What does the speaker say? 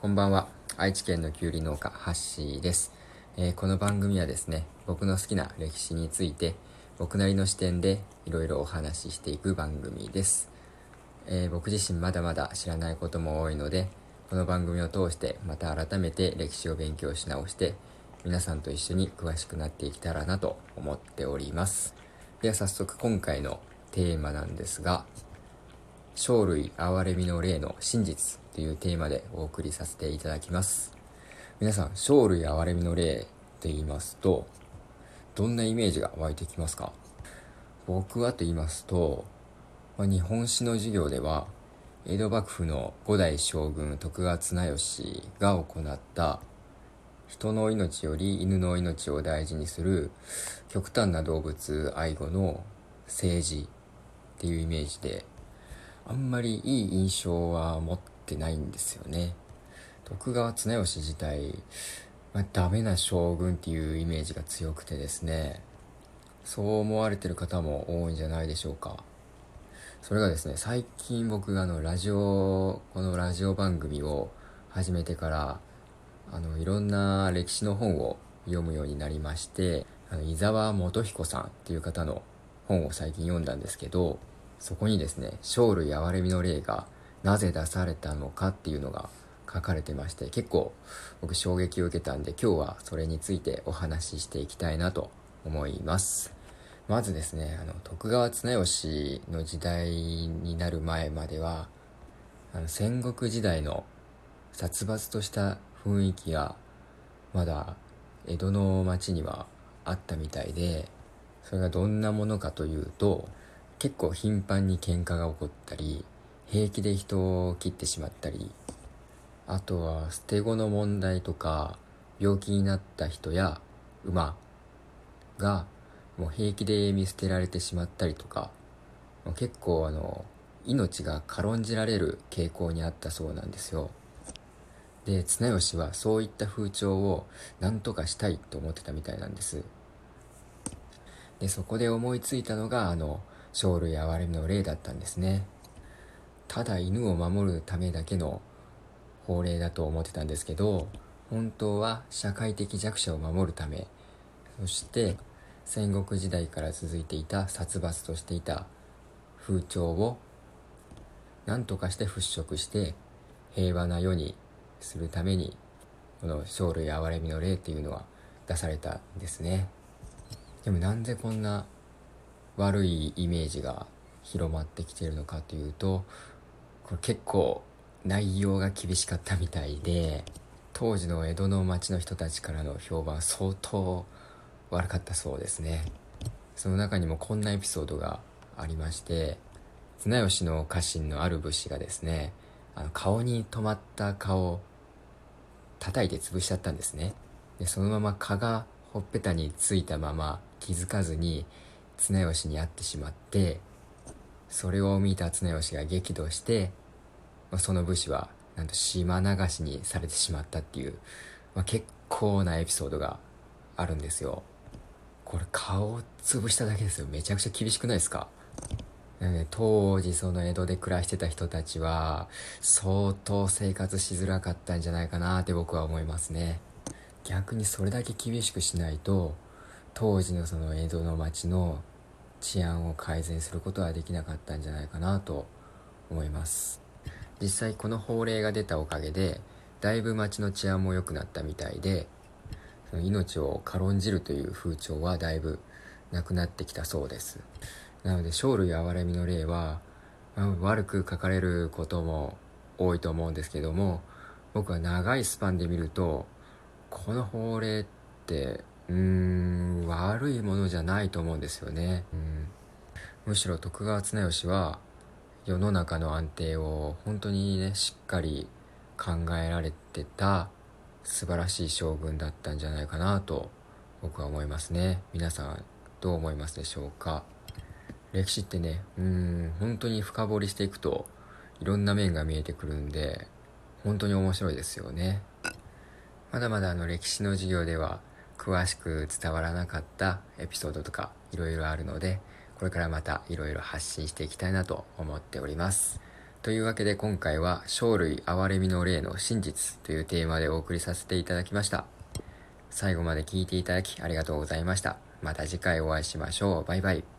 こんばんは。愛知県のきゅうり農家、ハッシーです、えーこの番組はですね、僕の好きな歴史について、僕なりの視点でいろいろお話ししていく番組です。えー僕自身まだまだ知らないことも多いので、この番組を通してまた改めて歴史を勉強し直して、皆さんと一緒に詳しくなっていけたらなと思っております。では早速今回のテーマなんですが、生類憐れみの霊の真実というテーマでお送りさせていただきます皆さん生類憐れみの霊って言いますとどんなイメージが湧いてきますか僕はと言いますと、ま日本史の授業では江戸幕府の五代将軍徳川綱吉が行った人の命より犬の命を大事にする極端な動物愛護の政治っていうイメージであんまりいい印象は持ってないんですよね。徳川綱吉自体、まあ、ダメな将軍っていうイメージが強くてですね。そう思われてる方も多いんじゃないでしょうか。それがですね最近僕があのラジオこのラジオ番組を始めてからあのいろんな歴史の本を読むようになりましてあの伊沢元彦さんっていう方の本を最近読んだんですけどそこにですね生類憐れみの例がなぜ出されたのかっていうのが書かれてまして結構僕衝撃を受けたんで今日はそれについてお話ししていきたいなと思います。まずですねあの徳川綱吉の時代になる前まではあの戦国時代の殺伐とした雰囲気がまだ江戸の町にはあったみたいでそれがどんなものかというと結構頻繁に喧嘩が起こったり平気で人を切ってしまったりあとは捨て子の問題とか病気になった人や馬がもう平気で見捨てられてしまったりとか結構あの命が軽んじられる傾向にあったそうなんですよ。で綱吉はそういった風潮を何とかしたいと思ってたみたいなんです。でそこで思いついたのがあの生類憐れみの例だったんですね。ただ犬を守るためだけの法令だと思ってたんですけど本当は社会的弱者を守るためそして戦国時代から続いていた殺伐としていた風潮を何とかして払拭して平和な世にするためにこの生類憐れみの例っていうのは出されたんですね。でもなんでこんな悪いイメージが広まってきてるのかというとこれ結構内容が厳しかったみたいで当時の江戸の町の人たちからの評判相当悪かったそうですね。その中にもこんなエピソードがありまして綱吉の家臣のある武士がですねあの顔に止まった顔を叩いて潰しちゃったんですね。でそのまま蚊がほっぺたについたまま気づかずに綱吉に会ってしまってそれを見た綱吉が激怒して、まあその武士はなんと島流しにされてしまったっていう、まあ、結構なエピソードがあるんですよ。これ顔を潰しただけですよ。めちゃくちゃ厳しくないですか？なので当時その江戸で暮らしてた人たちは相当生活しづらかったんじゃないかなって僕は思いますね。逆にそれだけ厳しくしないと当時のその江戸の町の治安を改善することはできなかったんじゃないかなと思います。実際この法令が出たおかげでだいぶ町の治安も良くなったみたいでその命を軽んじるという風潮はだいぶなくなってきたそうです。なので生類憐れみの例は、まあ悪く書かれることも多いと思うんですけども僕は長いスパンで見るとこの法令ってうーん悪いものじゃないと思うんですよね、うん、むしろ徳川綱吉は世の中の安定を本当にねしっかり考えられてた素晴らしい将軍だったんじゃないかなと僕は思いますね。皆さんどう思いますでしょうか？歴史ってねうん本当に深掘りしていくといろんな面が見えてくるんで本当に面白いですよね。まだまだあの歴史の授業では詳しく伝わらなかったエピソードとかいろいろあるのでこれからまたいろいろ発信していきたいなと思っておりますというわけで今回は、生類憐れみの霊の真実というテーマでお送りさせていただきました。最後まで聞いていただきありがとうございました。また次回お会いしましょう。バイバイ。